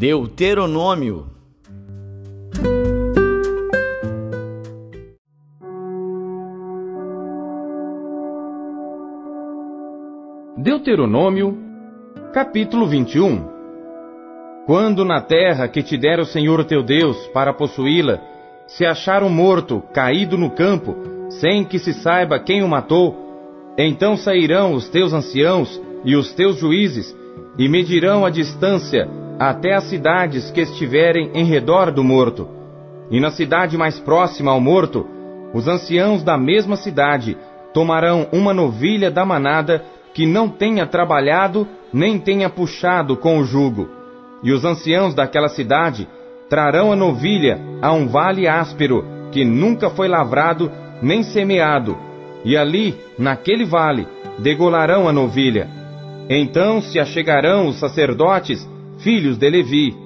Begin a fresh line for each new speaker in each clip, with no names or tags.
Deuteronômio.
Deuteronômio, capítulo 21 Quando na terra que te der o Senhor teu Deus para possuí-la, se achar um morto caído no campo, sem que se saiba quem o matou, então sairão os teus anciãos e os teus juízes e medirão a distância até as cidades que estiverem em redor do morto. E na cidade mais próxima ao morto, os anciãos da mesma cidade tomarão uma novilha da manada que não tenha trabalhado nem tenha puxado com o jugo. E os anciãos daquela cidade trarão a novilha a um vale áspero que nunca foi lavrado nem semeado, e ali, naquele vale, degolarão a novilha então se achegarão os sacerdotes, filhos de Levi,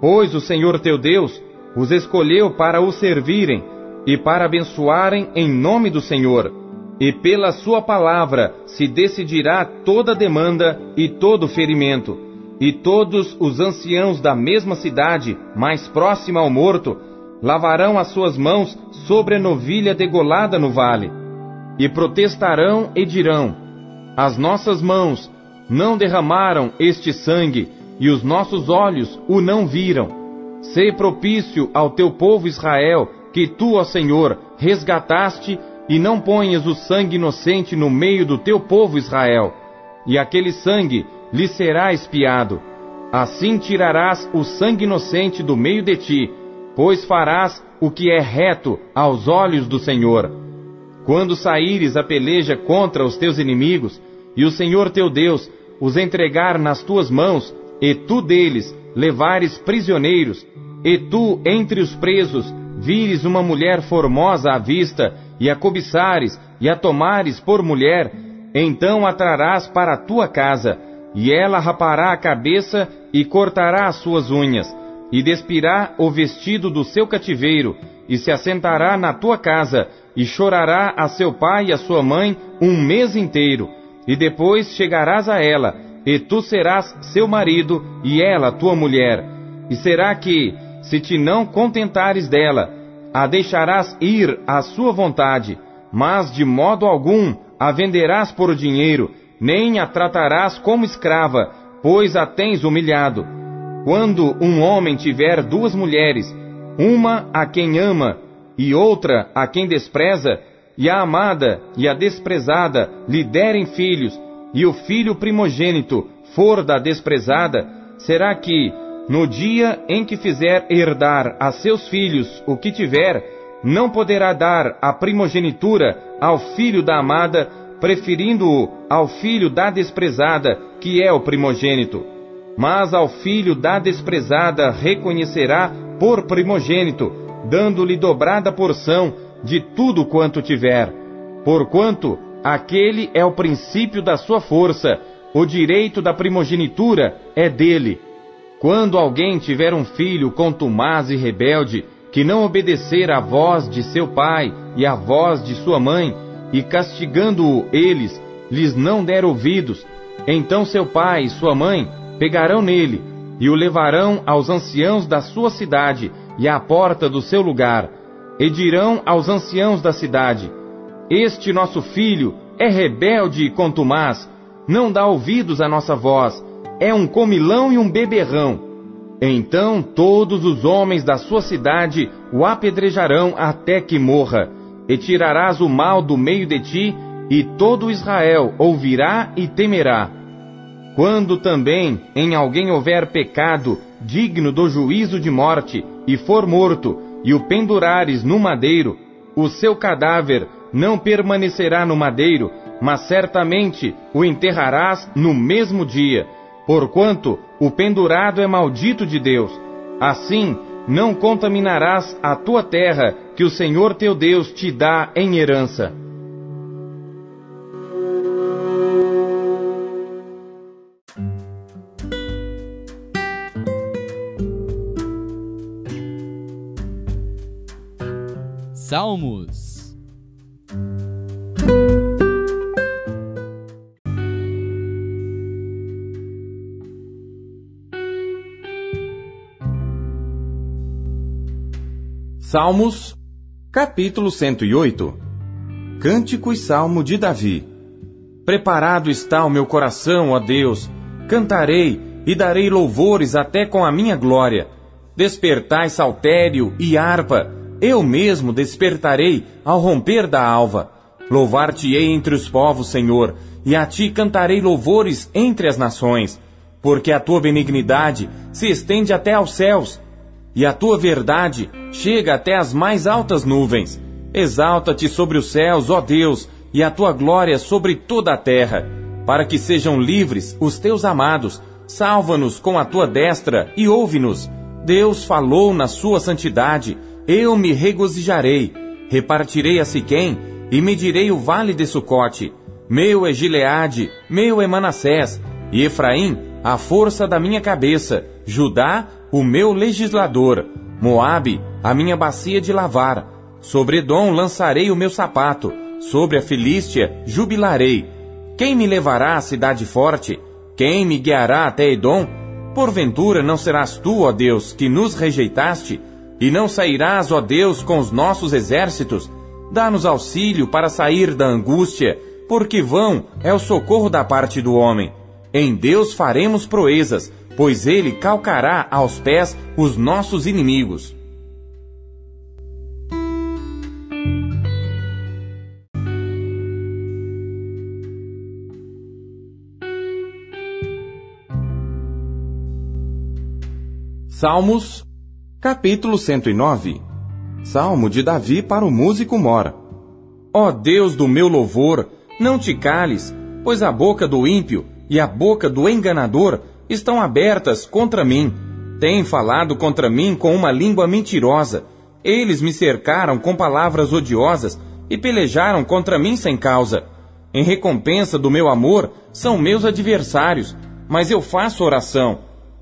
pois o Senhor teu Deus os escolheu para o servirem e para abençoarem em nome do Senhor. E pela sua palavra se decidirá toda demanda e todo ferimento. E todos os anciãos da mesma cidade, mais próxima ao morto, lavarão as suas mãos sobre a novilha degolada no vale. E protestarão e dirão: As nossas mãos não derramaram este sangue, e os nossos olhos o não viram. Sê propício ao teu povo Israel, que tu, ó Senhor, resgataste, e não ponhas o sangue inocente no meio do teu povo Israel, e aquele sangue lhe será espiado. Assim tirarás o sangue inocente do meio de ti, pois farás o que é reto aos olhos do Senhor. Quando saíres a peleja contra os teus inimigos, e o Senhor teu Deus os entregar nas tuas mãos, e tu deles levares prisioneiros, e tu entre os presos vires uma mulher formosa à vista, e a cobiçares, e a tomares por mulher, então a trarás para a tua casa, e ela rapará a cabeça e cortará as suas unhas, e despirá o vestido do seu cativeiro, e se assentará na tua casa, e chorará a seu pai e a sua mãe um mês inteiro e depois chegarás a ela, e tu serás seu marido, e ela tua mulher. E será que, se te não contentares dela, a deixarás ir à sua vontade, mas de modo algum a venderás por dinheiro, nem a tratarás como escrava, pois a tens humilhado. Quando um homem tiver duas mulheres, uma a quem ama e outra a quem despreza, e a amada e a desprezada lhe derem filhos, e o filho primogênito for da desprezada, será que, no dia em que fizer herdar a seus filhos o que tiver, não poderá dar a primogenitura ao filho da amada, preferindo-o ao filho da desprezada, que é o primogênito. Mas ao filho da desprezada reconhecerá por primogênito, dando-lhe dobrada porção de tudo quanto tiver, porquanto aquele é o princípio da sua força, o direito da primogenitura é dele. Quando alguém tiver um filho contumaz e rebelde, que não obedecer à voz de seu pai e à voz de sua mãe, e castigando-o eles, lhes não der ouvidos, então seu pai e sua mãe pegarão nele e o levarão aos anciãos da sua cidade e à porta do seu lugar e dirão aos anciãos da cidade: Este nosso filho é rebelde e contumaz, não dá ouvidos à nossa voz, é um comilão e um beberrão. Então todos os homens da sua cidade o apedrejarão até que morra, e tirarás o mal do meio de ti, e todo Israel ouvirá e temerá. Quando também em alguém houver pecado digno do juízo de morte, e for morto, e o pendurares no madeiro, o seu cadáver não permanecerá no madeiro, mas certamente o enterrarás no mesmo dia, porquanto o pendurado é maldito de Deus. Assim, não contaminarás a tua terra que o Senhor teu Deus te dá em herança.
Salmos.
Salmos, capítulo 108 Cântico e Salmo de Davi. Preparado está o meu coração, ó Deus, cantarei e darei louvores até com a minha glória. Despertai saltério e harpa, eu mesmo despertarei ao romper da alva. Louvar-te-ei entre os povos, Senhor, e a ti cantarei louvores entre as nações, porque a tua benignidade se estende até aos céus e a tua verdade chega até as mais altas nuvens. Exalta-te sobre os céus, ó Deus, e a tua glória sobre toda a terra, para que sejam livres os teus amados. Salva-nos com a tua destra e ouve-nos. Deus falou na sua santidade, eu me regozijarei. Repartirei a Siquém e medirei o vale de Sucote. Meu é Gileade, meu é Manassés, e Efraim, a força da minha cabeça, Judá, o meu legislador, Moabe, a minha bacia de lavar. Sobre Edom lançarei o meu sapato, sobre a Filístia jubilarei. Quem me levará à cidade forte? Quem me guiará até Edom? Porventura não serás tu, ó Deus, que nos rejeitaste? E não sairás, ó Deus, com os nossos exércitos? Dá-nos auxílio para sair da angústia, porque vão é o socorro da parte do homem. Em Deus faremos proezas, pois ele calcará aos pés os nossos inimigos. Salmos, capítulo 109 Salmo de Davi para o músico mora. Ó Deus do meu louvor, não te cales, pois a boca do ímpio e a boca do enganador estão abertas contra mim. Têm falado contra mim com uma língua mentirosa. Eles me cercaram com palavras odiosas e pelejaram contra mim sem causa. Em recompensa do meu amor, são meus adversários, mas eu faço oração.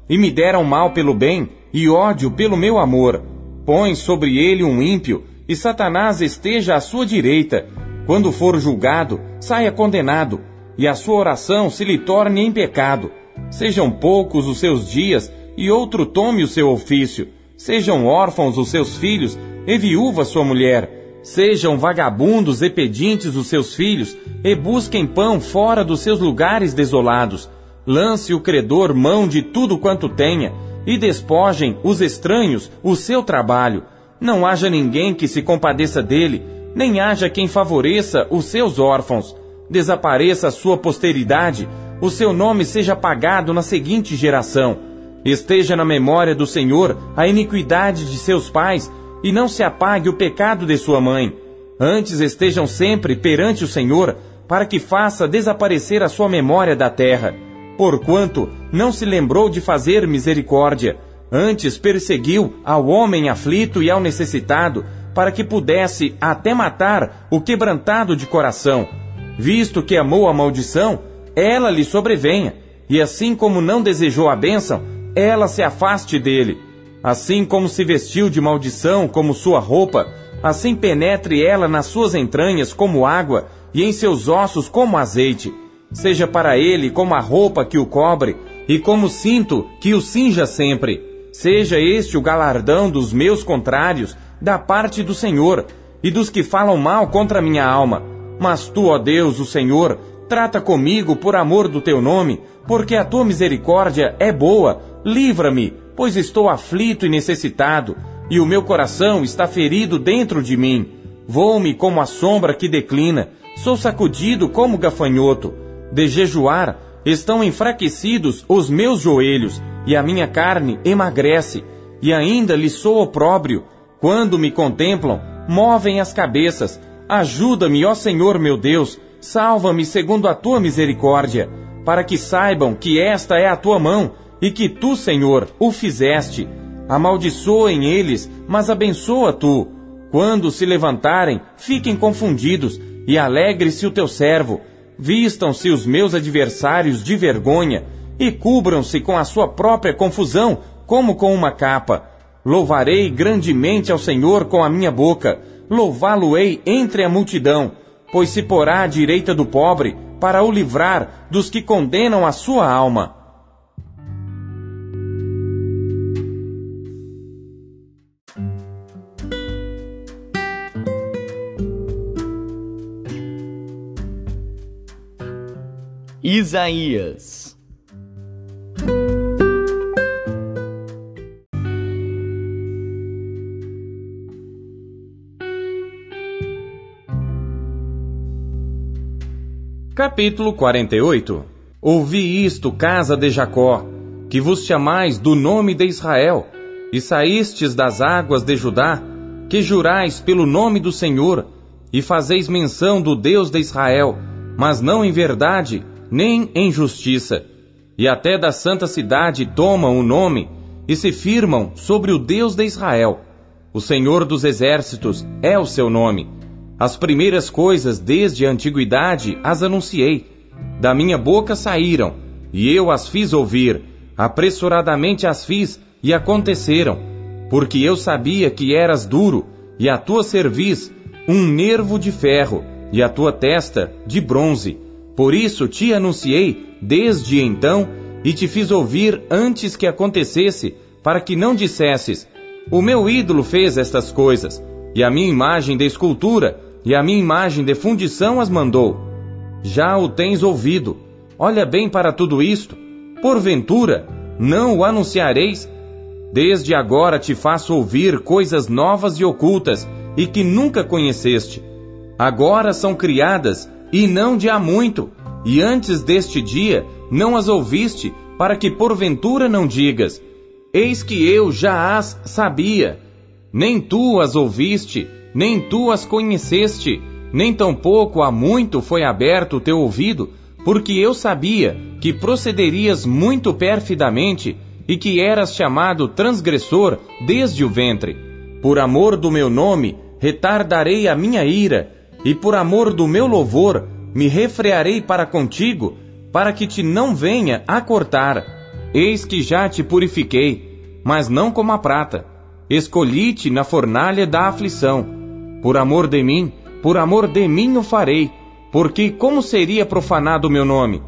E me deram mal pelo bem e ódio pelo meu amor. Põe sobre ele um ímpio, e Satanás esteja à sua direita. Quando for julgado, saia condenado, e a sua oração se lhe torne em pecado. Sejam poucos os seus dias, e outro tome o seu ofício. Sejam órfãos os seus filhos, e viúva sua mulher. Sejam vagabundos e pedintes os seus filhos, e busquem pão fora dos seus lugares desolados. Lance o credor mão de tudo quanto tenha, e despojem os estranhos o seu trabalho. Não haja ninguém que se compadeça dele, nem haja quem favoreça os seus órfãos. Desapareça a sua posteridade, o seu nome seja apagado na seguinte geração. Esteja na memória do Senhor a iniquidade de seus pais, e não se apague o pecado de sua mãe. Antes estejam sempre perante o Senhor, para que faça desaparecer a sua memória da terra. Porquanto não se lembrou de fazer misericórdia, antes perseguiu ao homem aflito e ao necessitado, para que pudesse até matar o quebrantado de coração. Visto que amou a maldição, ela lhe sobrevenha, e assim como não desejou a bênção, ela se afaste dele. Assim como se vestiu de maldição como sua roupa, assim penetre ela nas suas entranhas como água, e em seus ossos como azeite. Seja para ele como a roupa que o cobre, e como cinto que o cinja sempre. Seja este o galardão dos meus contrários, da parte do Senhor, e dos que falam mal contra minha alma. Mas tu, ó Deus, o Senhor, Trata comigo por amor do teu nome, porque a tua misericórdia é boa. Livra-me, pois estou aflito e necessitado, e o meu coração está ferido dentro de mim. Vou-me como a sombra que declina, sou sacudido como gafanhoto. De jejuar, estão enfraquecidos os meus joelhos, e a minha carne emagrece, e ainda lhe sou opróbrio. Quando me contemplam, movem as cabeças. Ajuda-me, ó Senhor meu Deus, Salva-me segundo a tua misericórdia, para que saibam que esta é a tua mão e que tu, Senhor, o fizeste. Amaldiçoem eles, mas abençoa tu. Quando se levantarem, fiquem confundidos, e alegre-se o teu servo. Vistam-se os meus adversários de vergonha, e cubram-se com a sua própria confusão, como com uma capa. Louvarei grandemente ao Senhor com a minha boca, louvá-lo-ei entre a multidão pois se porá à direita do pobre para o livrar dos que condenam a sua alma.
Isaías
Capítulo 48 Ouvi isto, casa de Jacó, que vos chamais do nome de Israel, e saístes das águas de Judá, que jurais pelo nome do Senhor, e fazeis menção do Deus de Israel, mas não em verdade, nem em justiça. E até da santa cidade tomam o nome, e se firmam sobre o Deus de Israel. O Senhor dos exércitos é o seu nome. As primeiras coisas desde a antiguidade as anunciei. Da minha boca saíram, e eu as fiz ouvir. Apressuradamente as fiz, e aconteceram. Porque eu sabia que eras duro, e a tua cerviz um nervo de ferro, e a tua testa de bronze. Por isso te anunciei desde então, e te fiz ouvir antes que acontecesse, para que não dissesses: O meu ídolo fez estas coisas, e a minha imagem de escultura e a minha imagem de fundição as mandou. Já o tens ouvido. Olha bem para tudo isto. Porventura, não o anunciareis? Desde agora te faço ouvir coisas novas e ocultas e que nunca conheceste. Agora são criadas e não de há muito, e antes deste dia não as ouviste, para que porventura não digas: Eis que eu já as sabia. Nem tu as ouviste, nem tu as conheceste, nem tampouco há muito foi aberto o teu ouvido, porque eu sabia que procederias muito perfidamente e que eras chamado transgressor desde o ventre. Por amor do meu nome, retardarei a minha ira, e por amor do meu louvor, me refrearei para contigo, para que te não venha a cortar. Eis que já te purifiquei, mas não como a prata. Escolhi-te na fornalha da aflição por amor de mim, por amor de mim o farei, porque como seria profanado o meu nome?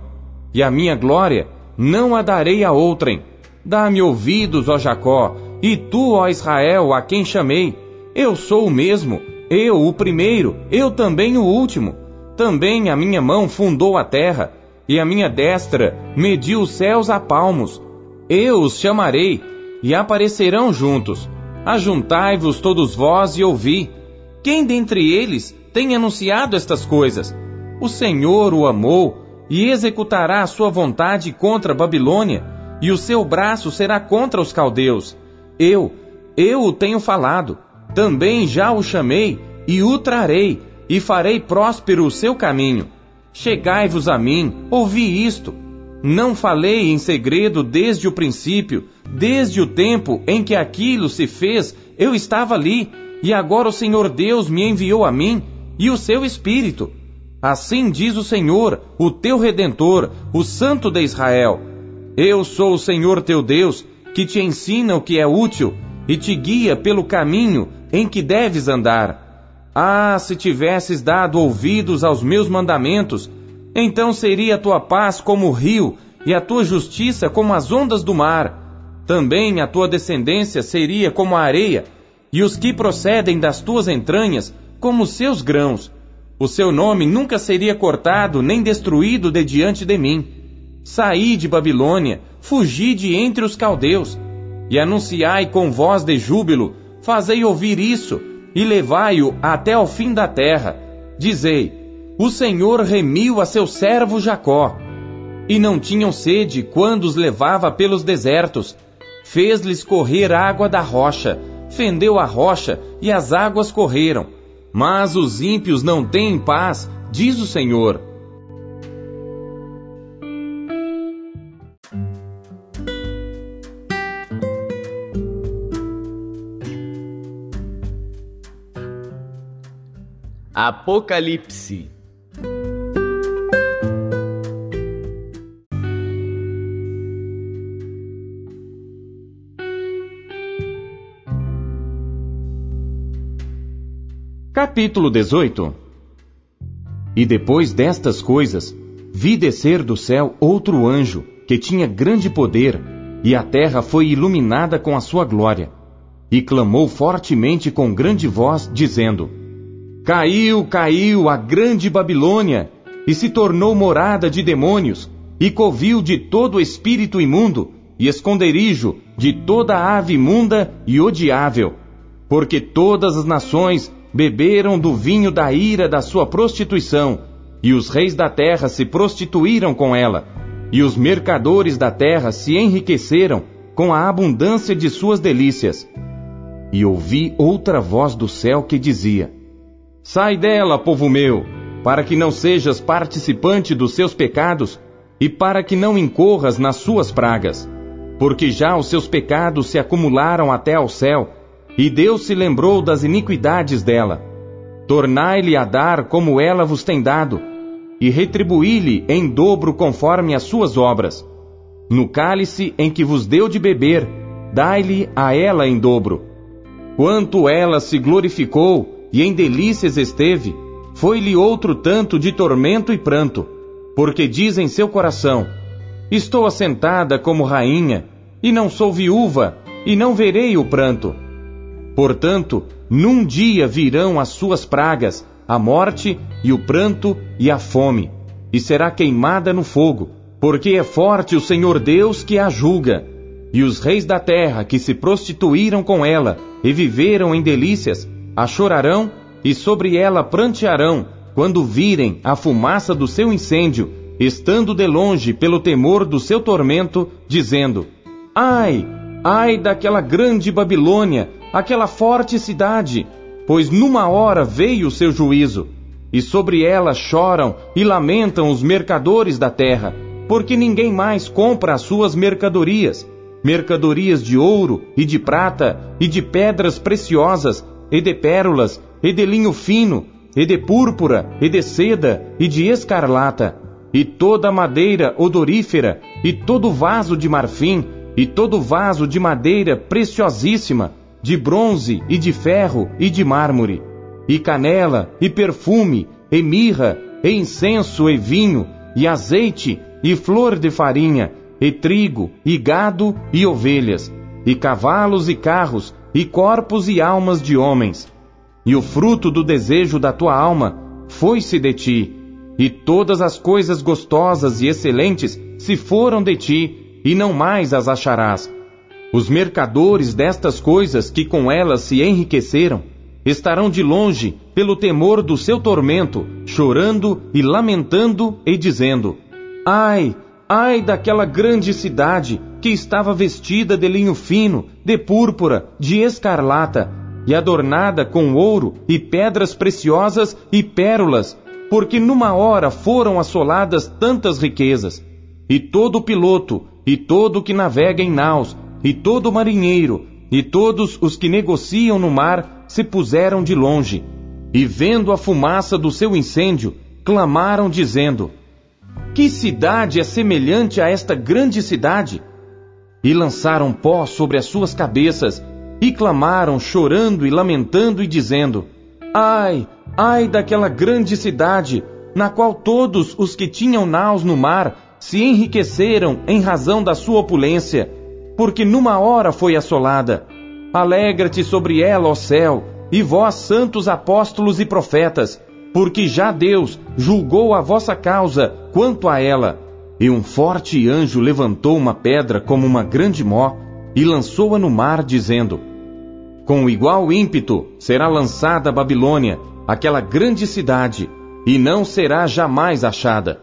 E a minha glória não a darei a outrem. Dá-me ouvidos, ó Jacó, e tu, ó Israel, a quem chamei. Eu sou o mesmo, eu o primeiro, eu também o último. Também a minha mão fundou a terra, e a minha destra mediu os céus a palmos. Eu os chamarei, e aparecerão juntos. Ajuntai-vos todos vós e ouvi. Quem dentre eles tem anunciado estas coisas? O Senhor o amou e executará a sua vontade contra a Babilônia, e o seu braço será contra os caldeus. Eu, eu o tenho falado, também já o chamei e o trarei, e farei próspero o seu caminho. Chegai-vos a mim, ouvi isto. Não falei em segredo desde o princípio, desde o tempo em que aquilo se fez, eu estava ali e agora o Senhor Deus me enviou a mim e o seu Espírito. Assim diz o Senhor, o teu Redentor, o Santo de Israel. Eu sou o Senhor teu Deus, que te ensina o que é útil e te guia pelo caminho em que deves andar. Ah, se tivesses dado ouvidos aos meus mandamentos, então seria a tua paz como o rio e a tua justiça como as ondas do mar. Também a tua descendência seria como a areia e os que procedem das tuas entranhas como seus grãos. O seu nome nunca seria cortado nem destruído de diante de mim. Saí de Babilônia, fugi de entre os caldeus, e anunciai com voz de júbilo, fazei ouvir isso, e levai-o até ao fim da terra. Dizei: O Senhor remiu a seu servo Jacó. E não tinham sede quando os levava pelos desertos. Fez-lhes correr água da rocha fendeu a rocha e as águas correram. Mas os ímpios não têm paz, diz o Senhor.
Apocalipse
Capítulo 18 E depois destas coisas, vi descer do céu outro anjo, que tinha grande poder, e a terra foi iluminada com a sua glória. E clamou fortemente com grande voz, dizendo: Caiu, caiu a grande Babilônia, e se tornou morada de demônios, e covil de todo espírito imundo, e esconderijo de toda ave imunda e odiável. Porque todas as nações beberam do vinho da ira da sua prostituição, e os reis da terra se prostituíram com ela, e os mercadores da terra se enriqueceram com a abundância de suas delícias. E ouvi outra voz do céu que dizia: Sai dela, povo meu, para que não sejas participante dos seus pecados e para que não incorras nas suas pragas. Porque já os seus pecados se acumularam até ao céu, e Deus se lembrou das iniquidades dela. Tornai-lhe a dar como ela vos tem dado, e retribuí-lhe em dobro conforme as suas obras. No cálice em que vos deu de beber, dai-lhe a ela em dobro. Quanto ela se glorificou e em delícias esteve, foi-lhe outro tanto de tormento e pranto, porque diz em seu coração: Estou assentada como rainha, e não sou viúva, e não verei o pranto. Portanto, num dia virão as suas pragas, a morte e o pranto e a fome, e será queimada no fogo, porque é forte o Senhor Deus que a julga. E os reis da terra que se prostituíram com ela e viveram em delícias, a chorarão e sobre ela prantearão, quando virem a fumaça do seu incêndio, estando de longe pelo temor do seu tormento, dizendo: Ai, ai daquela grande Babilônia, aquela forte cidade, pois numa hora veio o seu juízo, e sobre ela choram e lamentam os mercadores da terra, porque ninguém mais compra as suas mercadorias, mercadorias de ouro e de prata e de pedras preciosas e de pérolas e de linho fino e de púrpura e de seda e de escarlata e toda madeira odorífera e todo vaso de marfim e todo vaso de madeira preciosíssima de bronze e de ferro e de mármore, e canela, e perfume, e mirra, e incenso, e vinho, e azeite, e flor de farinha, e trigo, e gado, e ovelhas, e cavalos e carros, e corpos e almas de homens. E o fruto do desejo da tua alma foi-se de ti, e todas as coisas gostosas e excelentes se foram de ti, e não mais as acharás os mercadores destas coisas que com elas se enriqueceram estarão de longe pelo temor do seu tormento, chorando e lamentando e dizendo: Ai, ai daquela grande cidade que estava vestida de linho fino, de púrpura, de escarlata, e adornada com ouro e pedras preciosas e pérolas, porque numa hora foram assoladas tantas riquezas. E todo piloto, e todo que navega em naus, e todo marinheiro, e todos os que negociam no mar se puseram de longe, e vendo a fumaça do seu incêndio, clamaram, dizendo: Que cidade é semelhante a esta grande cidade? E lançaram pó sobre as suas cabeças, e clamaram, chorando e lamentando, e dizendo: Ai, ai daquela grande cidade, na qual todos os que tinham naus no mar se enriqueceram em razão da sua opulência porque numa hora foi assolada. Alegra-te sobre ela, ó céu, e vós, santos apóstolos e profetas, porque já Deus julgou a vossa causa quanto a ela. E um forte anjo levantou uma pedra como uma grande mó e lançou-a no mar, dizendo: Com igual ímpeto será lançada a Babilônia, aquela grande cidade, e não será jamais achada.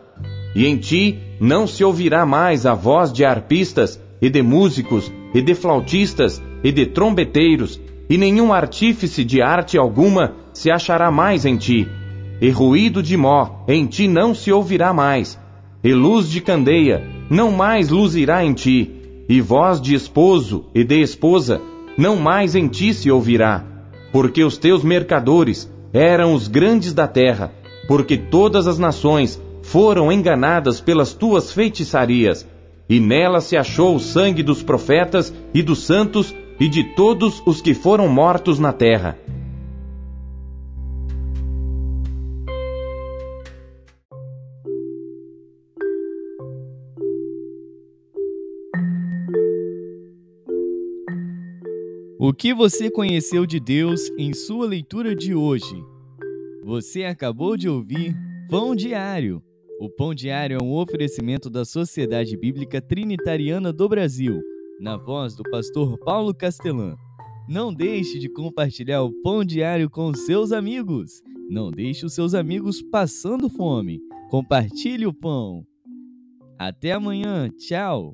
E em ti não se ouvirá mais a voz de arpistas e de músicos, e de flautistas, e de trombeteiros, e nenhum artífice de arte alguma se achará mais em ti. E ruído de mó em ti não se ouvirá mais, e luz de candeia não mais luzirá em ti, e voz de esposo e de esposa não mais em ti se ouvirá, porque os teus mercadores eram os grandes da terra, porque todas as nações foram enganadas pelas tuas feitiçarias, e nela se achou o sangue dos profetas e dos santos e de todos os que foram mortos na terra.
O que você conheceu de Deus em sua leitura de hoje? Você acabou de ouvir Pão Diário O Pão Diário é um oferecimento da Sociedade Bíblica Trinitariana do Brasil, na voz do pastor Paulo Castelã. Não deixe de compartilhar o Pão Diário com seus amigos. Não deixe os seus amigos passando fome. Compartilhe o pão. Até amanhã. Tchau.